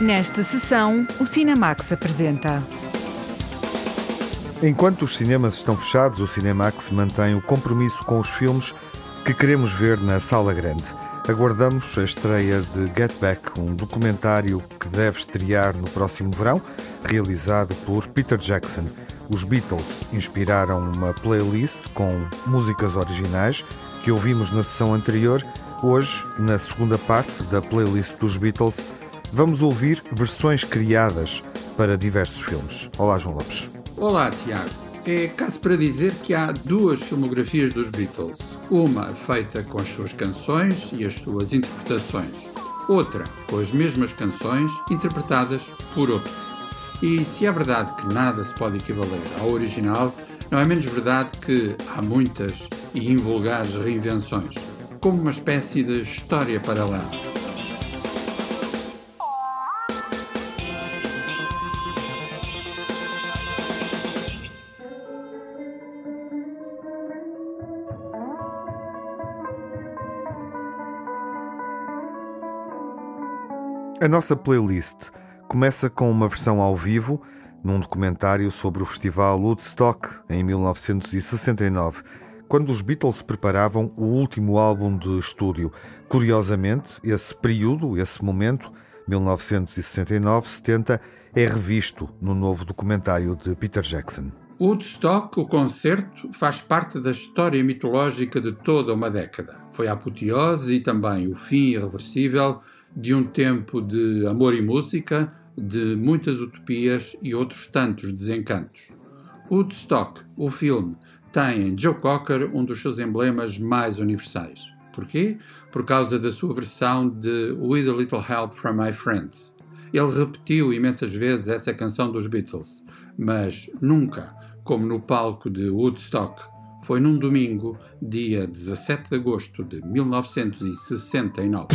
Nesta sessão, o Cinemax apresenta. Enquanto os cinemas estão fechados, o Cinemax mantém o compromisso com os filmes que queremos ver na sala grande. Aguardamos a estreia de Get Back, um documentário que deve estrear no próximo verão, realizado por Peter Jackson. Os Beatles inspiraram uma playlist com músicas originais que ouvimos na sessão anterior. Hoje, na segunda parte da playlist dos Beatles, Vamos ouvir versões criadas para diversos filmes. Olá, João Lopes. Olá, Tiago. É caso para dizer que há duas filmografias dos Beatles. Uma feita com as suas canções e as suas interpretações. Outra com as mesmas canções interpretadas por outros. E se é verdade que nada se pode equivaler ao original, não é menos verdade que há muitas e invulgares reinvenções, como uma espécie de história paralela. A nossa playlist começa com uma versão ao vivo num documentário sobre o festival Woodstock em 1969, quando os Beatles preparavam o último álbum de estúdio. Curiosamente, esse período, esse momento, 1969-70, é revisto no novo documentário de Peter Jackson. Woodstock, o concerto, faz parte da história mitológica de toda uma década. Foi a apoteose e também o fim irreversível de um tempo de amor e música, de muitas utopias e outros tantos desencantos. Woodstock, o filme, tem em Joe Cocker um dos seus emblemas mais universais. Porquê? Por causa da sua versão de With a Little Help from My Friends. Ele repetiu imensas vezes essa canção dos Beatles, mas nunca, como no palco de Woodstock, foi num domingo, dia 17 de agosto de 1969.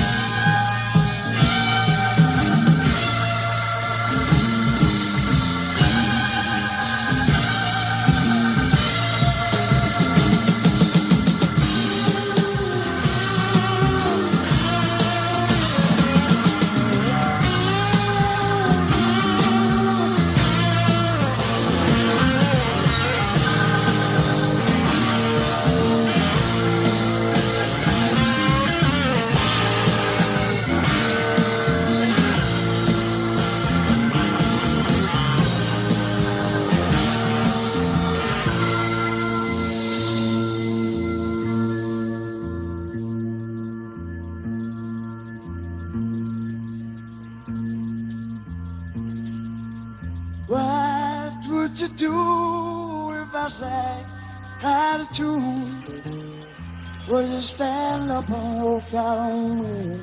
Stand up and walk out on me.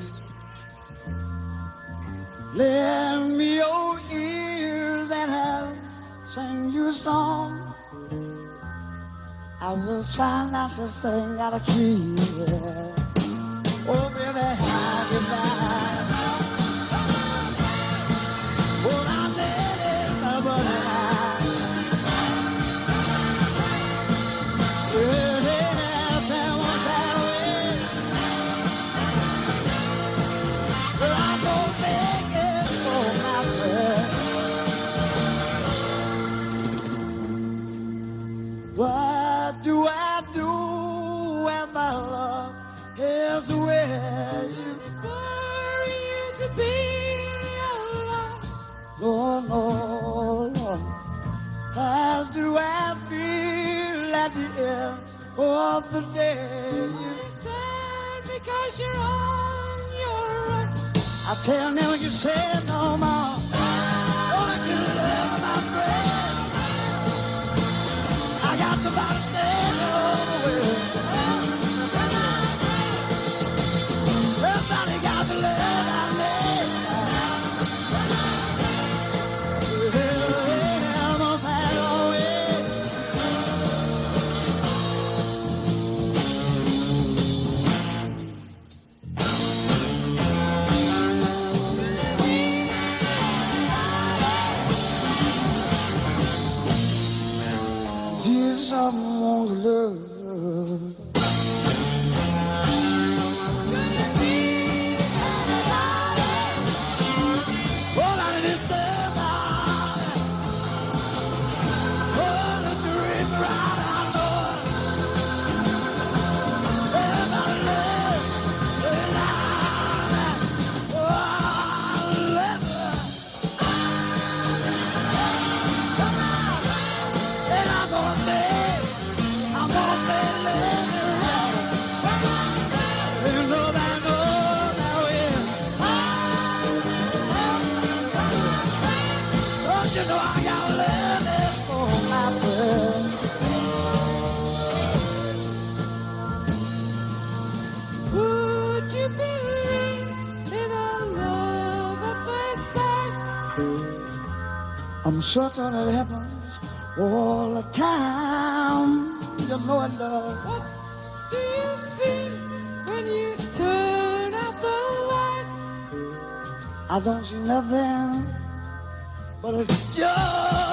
Lend me your ears and I'll sing you a song. I will try not to sing out of key. Oh, of the day. Sad because you're on your own. I tell them you said no more. I'm certain it happens all the time. You know it does. What do you see when you turn out the light? I don't see nothing, but it's just.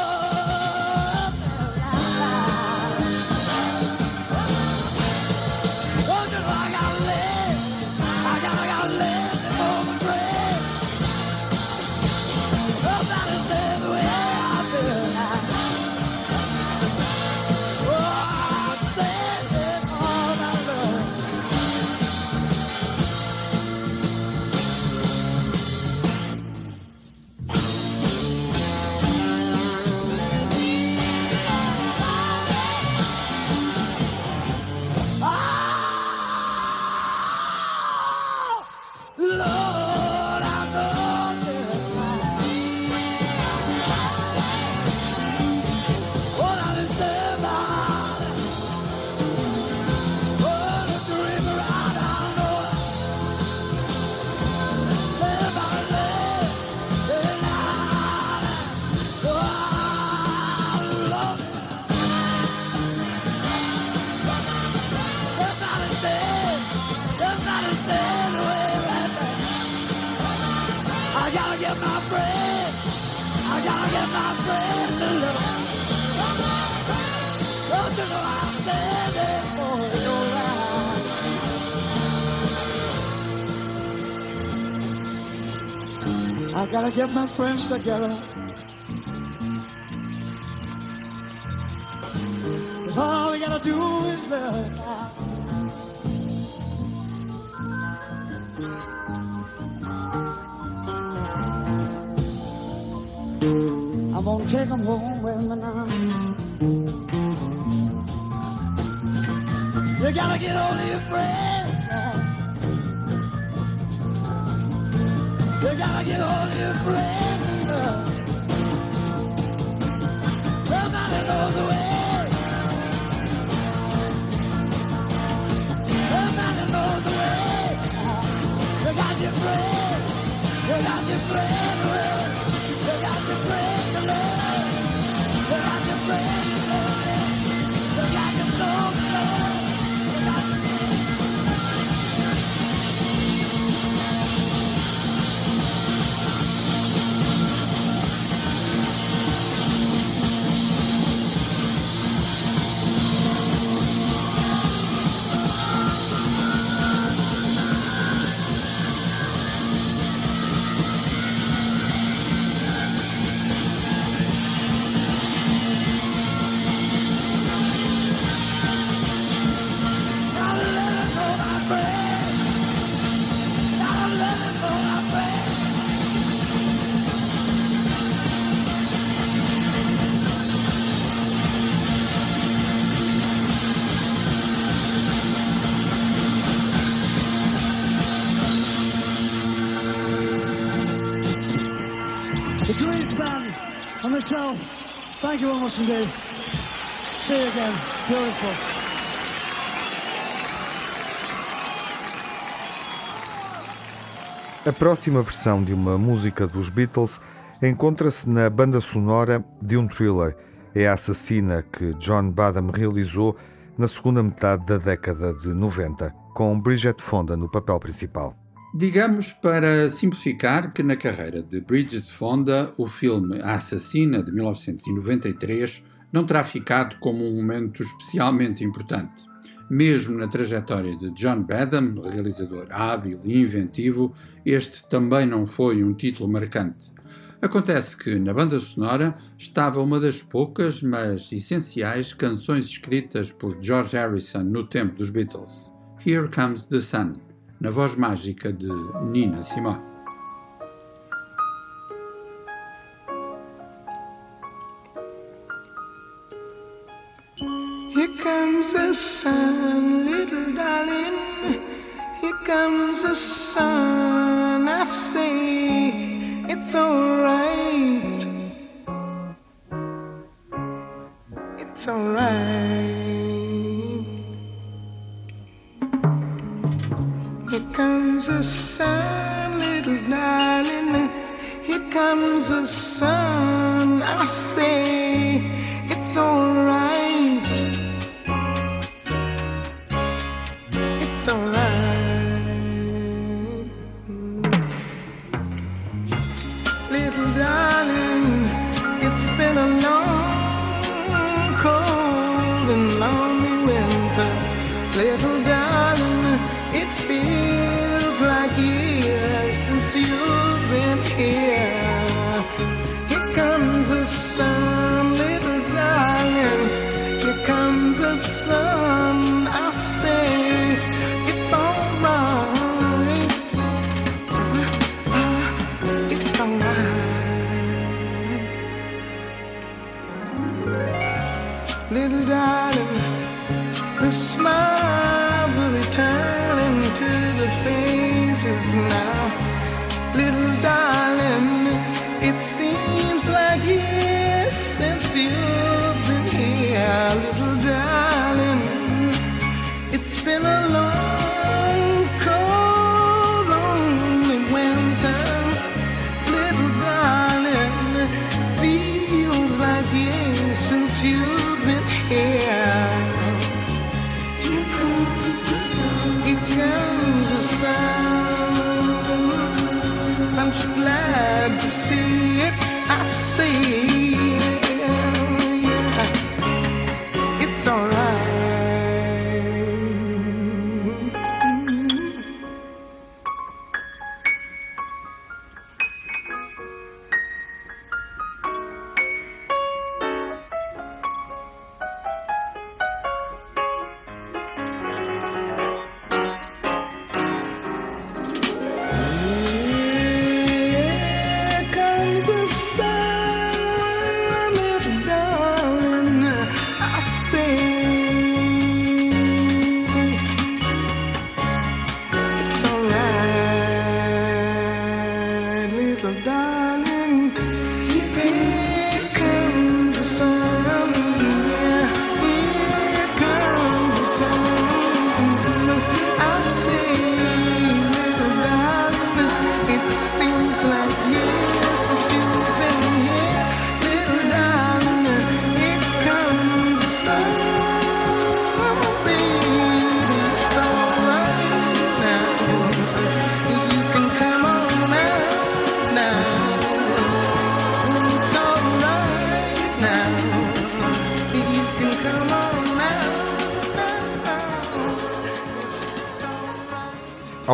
Gotta get my friends together. Cause all we gotta do is love. I'm gonna take them home with me now. You gotta get of your friends. Gotta get hold your friends. Nobody knows the way. The way. Got your friends. You got your friends. You got your love. You got your friends thank you very much indeed. See you again. Beautiful. A próxima versão de uma música dos Beatles encontra-se na banda sonora de um thriller. É a Assassina que John Badham realizou na segunda metade da década de 90, com Bridget Fonda no papel principal. Digamos, para simplificar, que na carreira de Bridget Fonda, o filme A Assassina, de 1993, não terá ficado como um momento especialmente importante. Mesmo na trajetória de John Badham, realizador hábil e inventivo, este também não foi um título marcante. Acontece que na banda sonora estava uma das poucas, mas essenciais, canções escritas por George Harrison no tempo dos Beatles. Here Comes the Sun, na voz mágica de Nina Simone. Here comes the sun, little darling. Here comes the sun. I say it's. It's. Comes the sun, little darling. Here comes the sun. I say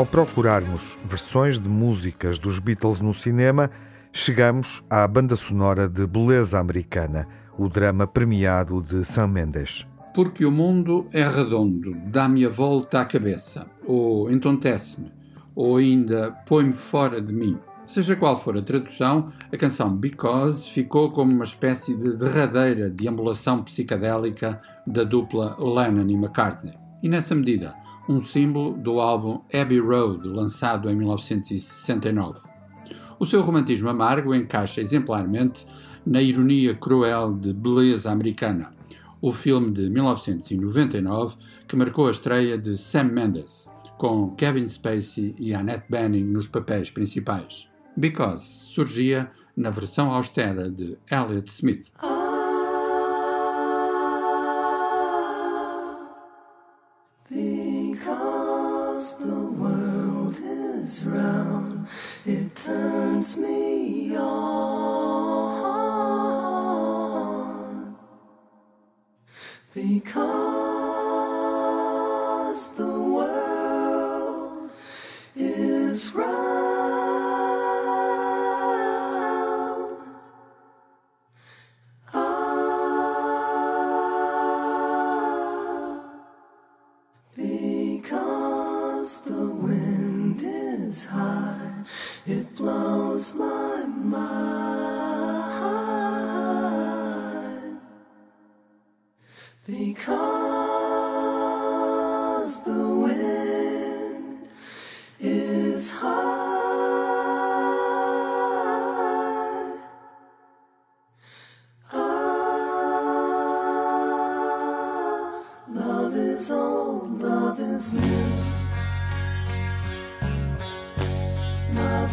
Ao procurarmos versões de músicas dos Beatles no cinema, chegamos à banda sonora de Beleza Americana, o drama premiado de Sam Mendes. Porque o mundo é redondo, dá-me a volta à cabeça, ou entontece-me, ou ainda põe-me fora de mim. Seja qual for a tradução, a canção Because ficou como uma espécie de derradeira deambulação psicadélica da dupla Lennon e McCartney. E nessa medida, um símbolo do álbum Abbey Road, lançado em 1969. O seu romantismo amargo encaixa exemplarmente na ironia cruel de Beleza Americana, o filme de 1999 que marcou a estreia de Sam Mendes, com Kevin Spacey e Annette Bening nos papéis principais. Because surgia na versão austera de Elliott Smith. Turns me on. Because the world is round.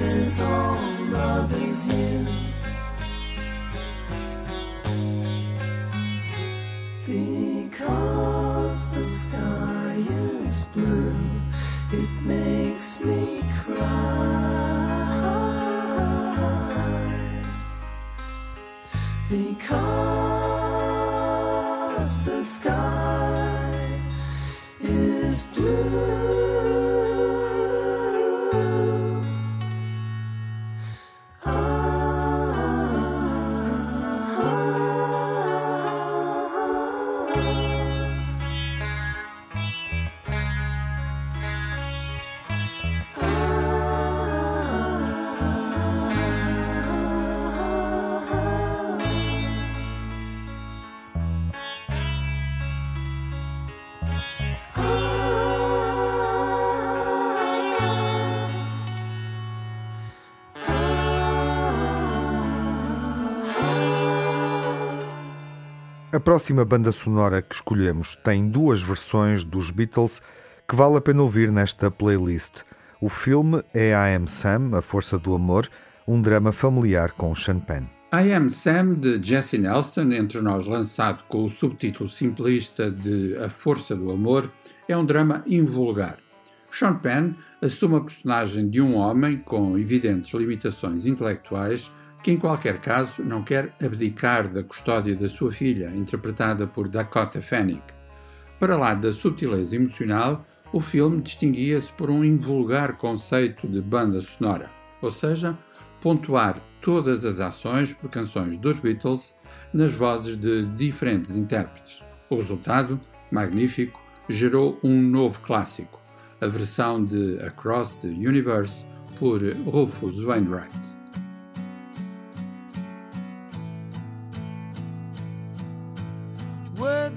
Love is all, love is you. Próxima banda sonora que escolhemos tem duas versões dos Beatles que vale a pena ouvir nesta playlist. O filme é I Am Sam, A Força do Amor, um drama familiar com Sean Penn. I Am Sam, de Jesse Nelson, entre nós lançado com o subtítulo simplista de A Força do Amor, é um drama invulgar. Sean Penn assume a personagem de um homem com evidentes limitações intelectuais que, em qualquer caso, não quer abdicar da custódia da sua filha, interpretada por Dakota Fanning. Para lá da subtileza emocional, o filme distinguia-se por um invulgar conceito de banda sonora, ou seja, pontuar todas as ações por canções dos Beatles nas vozes de diferentes intérpretes. O resultado, magnífico, gerou um novo clássico, a versão de Across the Universe por Rufus Wainwright.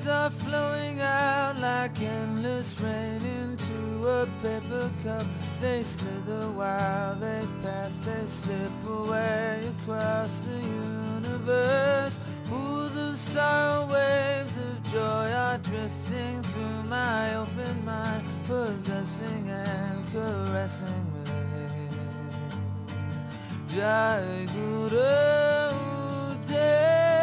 Words are flowing out like endless rain into a paper cup. They slither while they pass, they slip away across the universe. Pools of sorrow, waves of joy are drifting through my open mind, possessing and caressing me. Jai Guru Deva.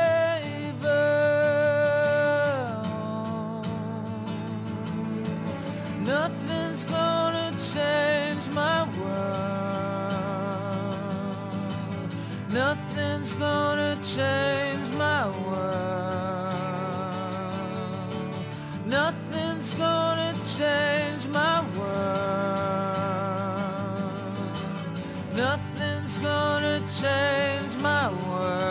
Nothing's gonna change my world. Nothing's gonna change my world. Nothing's gonna change my world.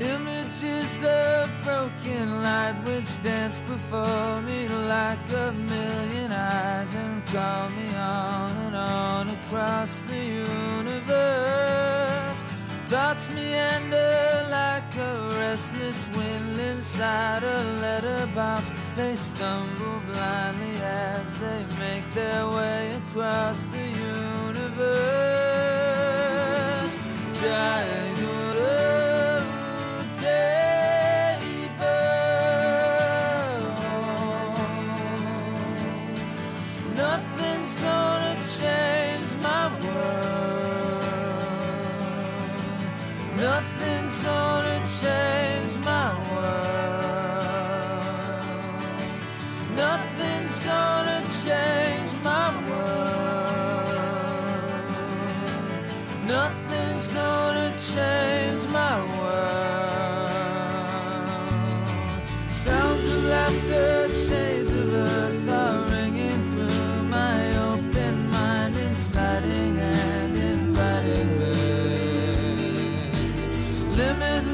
Images of broken light which dance before me like a million eyes and call me on and on across the universe. Thoughts meander like a restless wind inside a letterbox. They stumble blindly as they make their way across the universe. Jai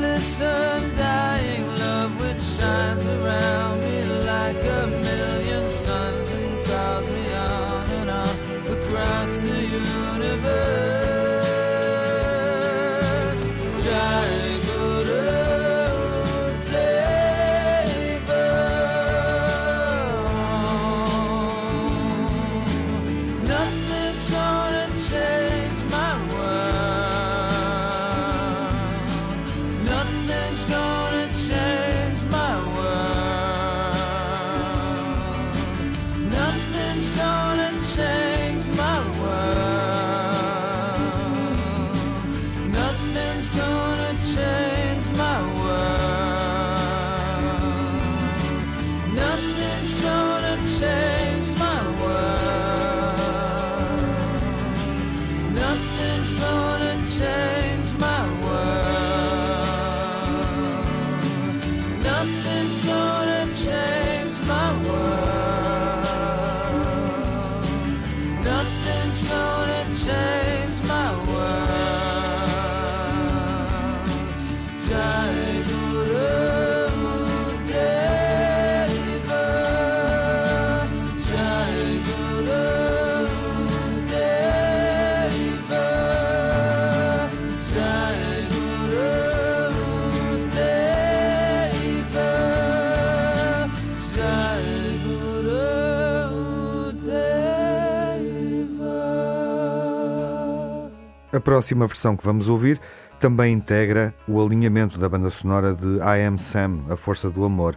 Limitless, undying love which shines around me like a próxima versão que vamos ouvir também integra o alinhamento da banda sonora de I Am Sam, A Força do Amor.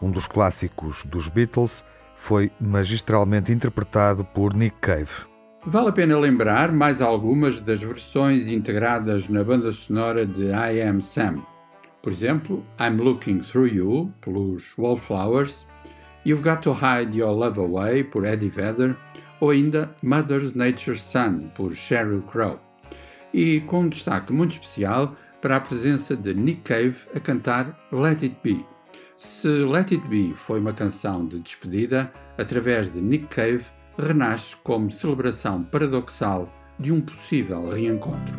Um dos clássicos dos Beatles foi magistralmente interpretado por Nick Cave. Vale a pena lembrar mais algumas das versões integradas na banda sonora de I Am Sam. Por exemplo, I'm Looking Through You, pelos Wallflowers, You've Got to Hide Your Love Away, por Eddie Vedder, ou ainda Mother's Nature's Son, por Sheryl Crow. E com um destaque muito especial para a presença de Nick Cave a cantar Let It Be. Se Let It Be foi uma canção de despedida, através de Nick Cave, renasce como celebração paradoxal de um possível reencontro.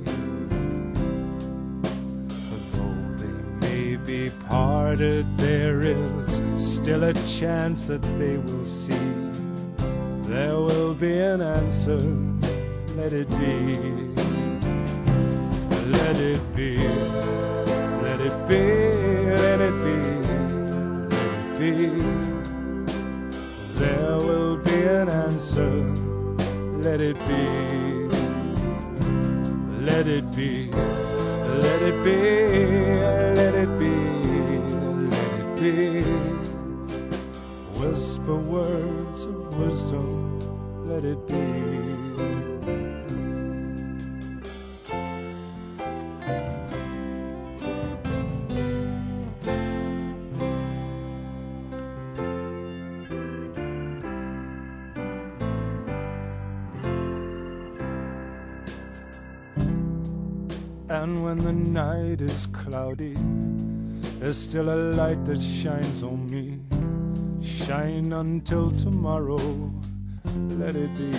Parted, there is still a chance that they will see. There will be an answer, let it be. Let it be, let it be, let it be, let it be. There will be an answer. Let it be, let it be, let it be Whisper words of wisdom, let it be. And when the night is cloudy, there's still a light that shines on me. Shine until tomorrow, let it be.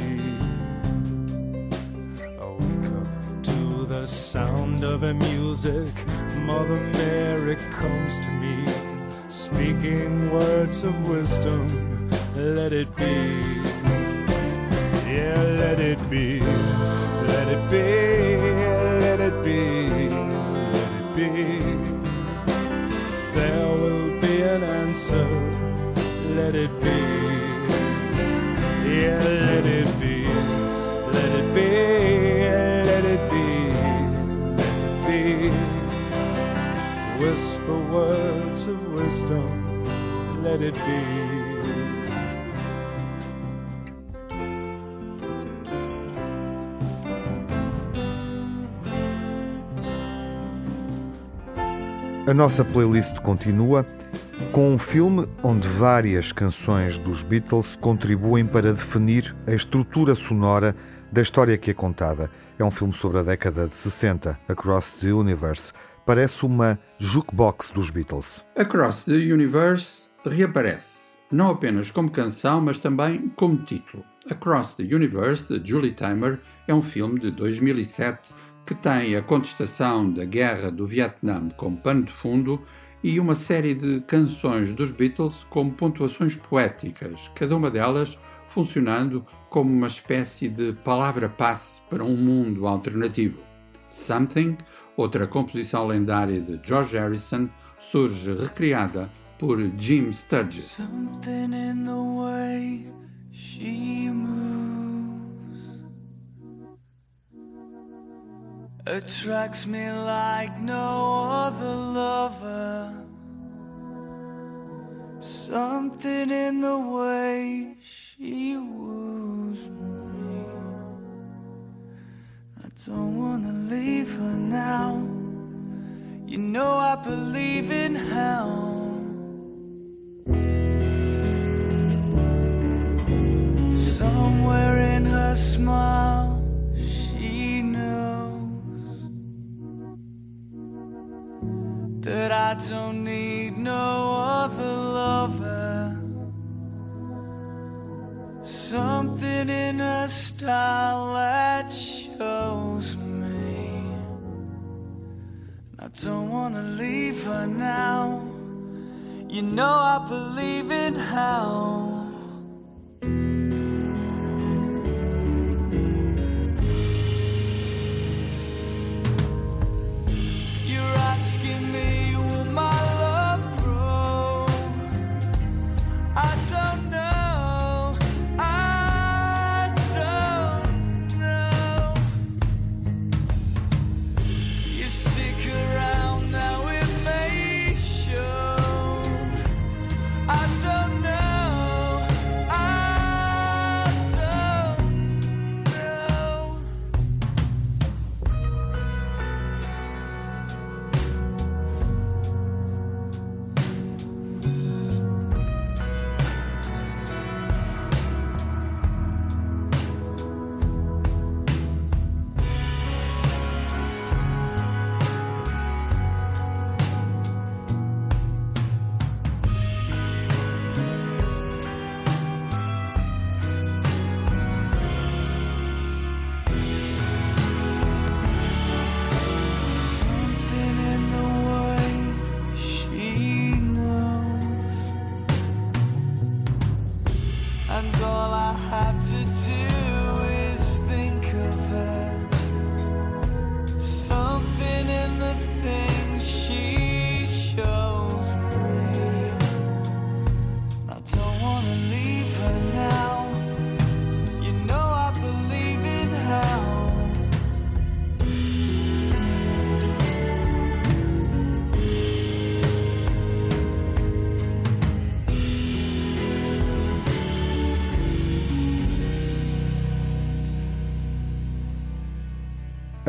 I wake up to the sound of a music. Mother Mary comes to me, speaking words of wisdom. Let it be. Yeah, let it be. Let it be. Wisdom. Let it be. A nossa playlist continua com um filme onde várias canções dos Beatles contribuem para definir a estrutura sonora da história que é contada. É um filme sobre a década de 60, Across the Universe. Parece uma jukebox dos Beatles. Across the Universe reaparece, não apenas como canção, mas também como título. Across the Universe, de Julie Taymor, é um filme de 2007 que tem a contestação da guerra do Vietnã como pano de fundo e uma série de canções dos Beatles como pontuações poéticas, cada uma delas funcionando como uma espécie de palavra-passe para um mundo alternativo. Something, outra composição lendária de George Harrison, surge recriada por Jim Sturgis. Something in the way she moves attracts me like no other lover. Something in the way she woos me. Don't wanna leave her now. You know I believe in hell. Somewhere in her smile, she knows that I don't need no other lover. Something in her style shows me. I don't wanna leave her now. You know I believe in hell.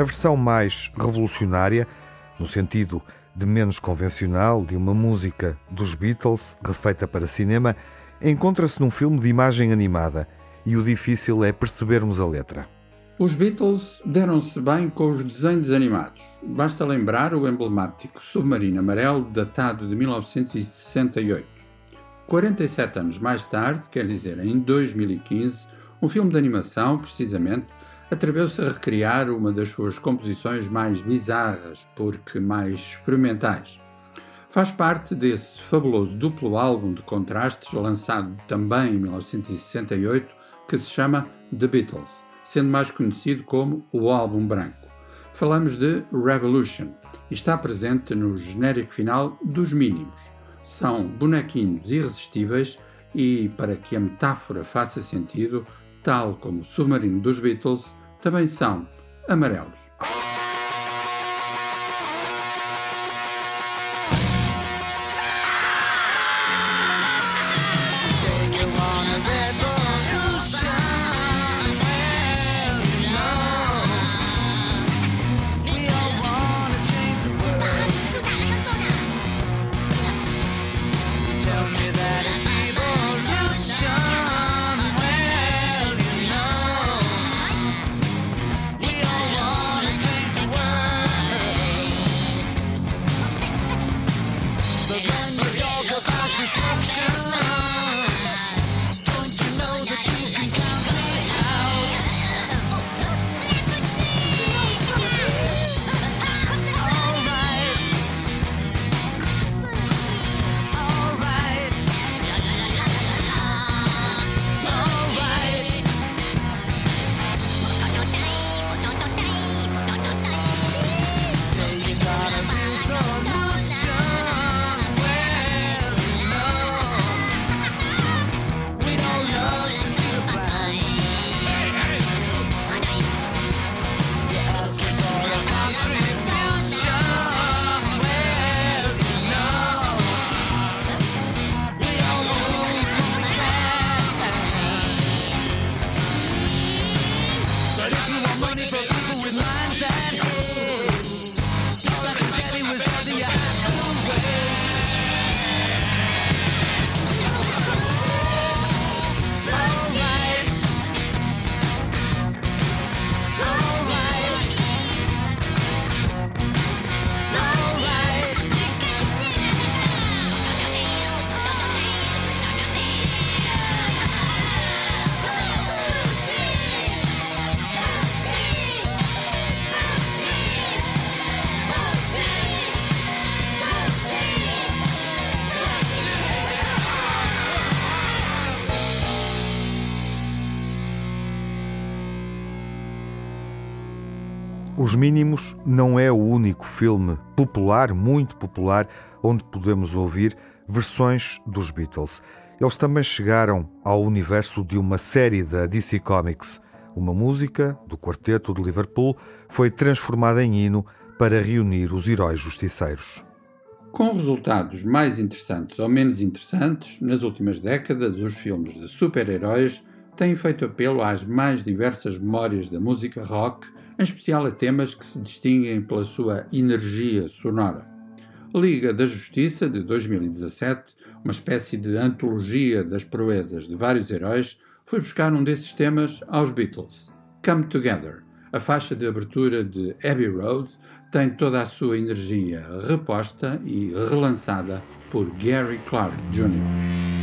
A versão mais revolucionária, no sentido de menos convencional, de uma música dos Beatles, refeita para cinema, encontra-se num filme de imagem animada e o difícil é percebermos a letra. Os Beatles deram-se bem com os desenhos animados. Basta lembrar o emblemático Submarino Amarelo, datado de 1968. 47 anos mais tarde, quer dizer, em 2015, um filme de animação, precisamente, atreveu-se a recriar uma das suas composições mais bizarras, porque mais experimentais. Faz parte desse fabuloso duplo álbum de contrastes, lançado também em 1968, que se chama The Beatles, sendo mais conhecido como o Álbum Branco. Falamos de Revolution e está presente no genérico final dos mínimos. São bonequinhos irresistíveis e, para que a metáfora faça sentido, tal como o submarino dos Beatles, também são amarelos. Os Mínimos não é o único filme popular, muito popular, onde podemos ouvir versões dos Beatles. Eles também chegaram ao universo de uma série da DC Comics. Uma música do quarteto de Liverpool foi transformada em hino para reunir os heróis justiceiros. Com resultados mais interessantes ou menos interessantes, nas últimas décadas, os filmes de super-heróis têm feito apelo às mais diversas memórias da música rock, em especial a temas que se distinguem pela sua energia sonora. Liga da Justiça, de 2017, uma espécie de antologia das proezas de vários heróis, foi buscar um desses temas aos Beatles. Come Together, a faixa de abertura de Abbey Road, tem toda a sua energia reposta e relançada por Gary Clark Jr.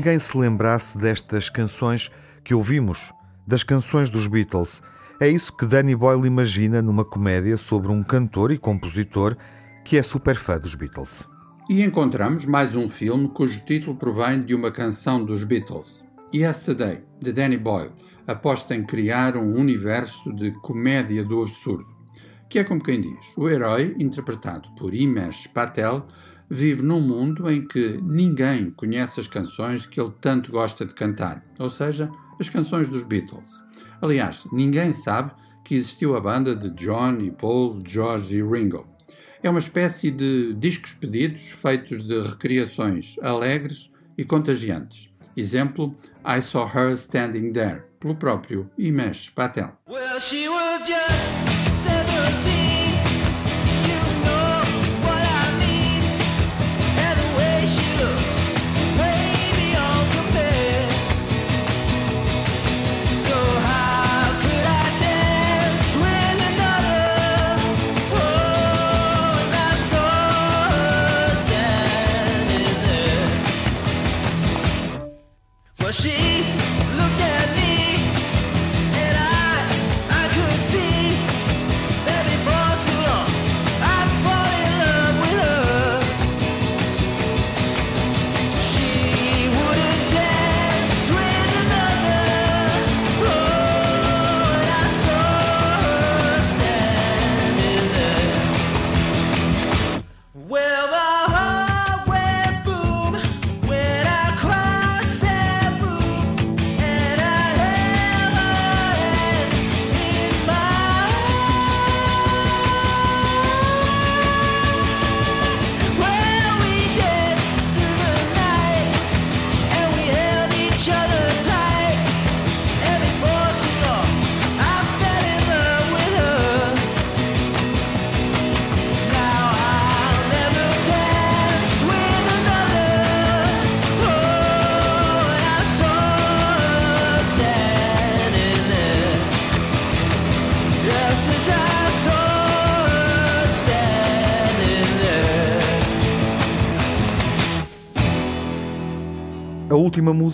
ninguém se lembrasse destas canções que ouvimos, das canções dos Beatles? É isso que Danny Boyle imagina numa comédia sobre um cantor e compositor que é super fã dos Beatles. E encontramos mais um filme cujo título provém de uma canção dos Beatles. Yesterday, de Danny Boyle, aposta em criar um universo de comédia do absurdo, que é como quem diz, o herói, interpretado por Imesh Patel, vive num mundo em que ninguém conhece as canções que ele tanto gosta de cantar, ou seja, as canções dos Beatles. Aliás, ninguém sabe que existiu a banda de John e Paul, George e Ringo. É uma espécie de discos pedidos feitos de recriações alegres e contagiantes. Exemplo, I Saw Her Standing There, pelo próprio Imesh Patel. Well,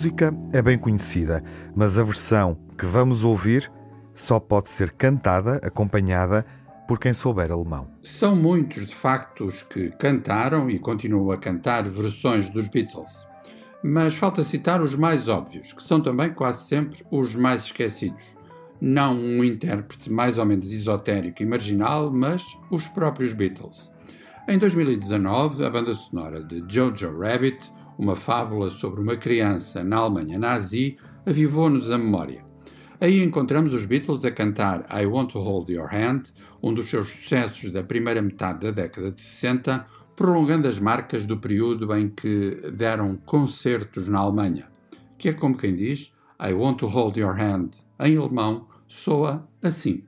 música é bem conhecida, mas a versão que vamos ouvir só pode ser cantada, acompanhada por quem souber alemão. São muitos, de facto, os que cantaram e continuam a cantar versões dos Beatles. Mas falta citar os mais óbvios, que são também quase sempre os mais esquecidos. Não um intérprete mais ou menos esotérico e marginal, mas os próprios Beatles. Em 2019, a banda sonora de Jojo Rabbit uma fábula sobre uma criança na Alemanha nazi, avivou-nos a memória. Aí encontramos os Beatles a cantar I Want to Hold Your Hand, um dos seus sucessos da primeira metade da década de 60, prolongando as marcas do período em que deram concertos na Alemanha, que é como quem diz I Want to Hold Your Hand, em alemão, soa assim.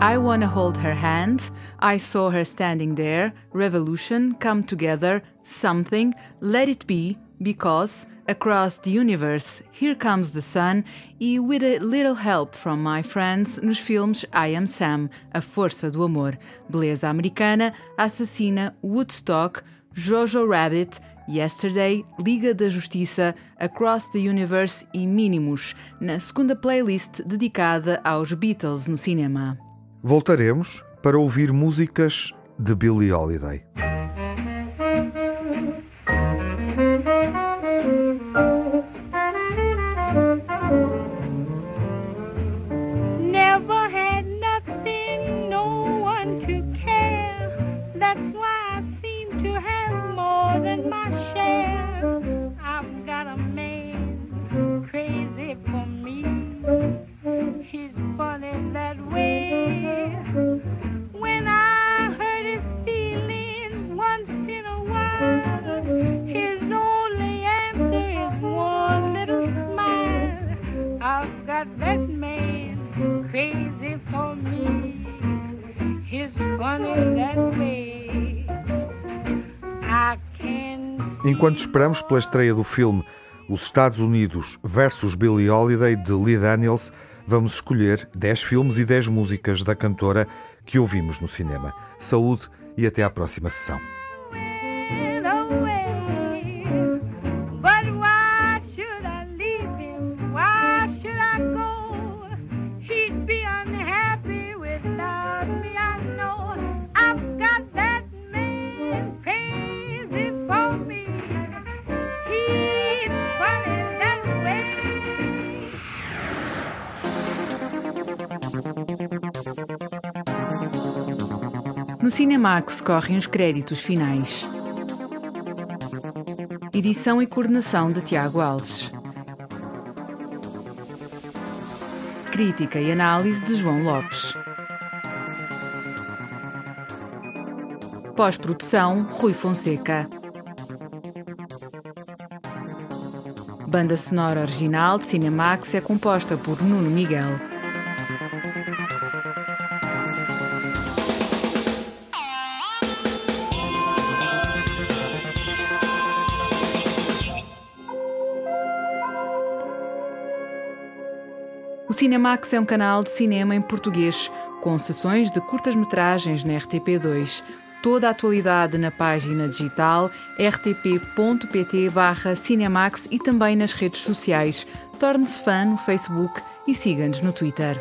I Wanna Hold Her Hand, I Saw Her Standing There, Revolution, Come Together, Something, Let It Be, Because, Across the Universe, Here Comes the Sun. E With a Little Help from My Friends nos filmes I Am Sam, A Força do Amor, Beleza Americana, Assassina, Woodstock, Jojo Rabbit, Yesterday, Liga da Justiça, Across the Universe e Minimus, na segunda playlist dedicada aos Beatles no cinema. Voltaremos para ouvir músicas de Billie Holiday. Enquanto esperamos pela estreia do filme Os Estados Unidos versus Billie Holiday de Lee Daniels, vamos escolher 10 filmes e 10 músicas da cantora que ouvimos no cinema. Saúde e até à próxima sessão. Cinemax correm os créditos finais. Edição e coordenação de Tiago Alves. Crítica e análise de João Lopes. Pós-produção Rui Fonseca. Banda sonora original de Cinemax é composta por Nuno Miguel. O Cinemax é um canal de cinema em português, com sessões de curtas-metragens na RTP2. Toda a atualidade na página digital rtp.pt/cinemax e também nas redes sociais. Torne-se fã no Facebook e siga-nos no Twitter.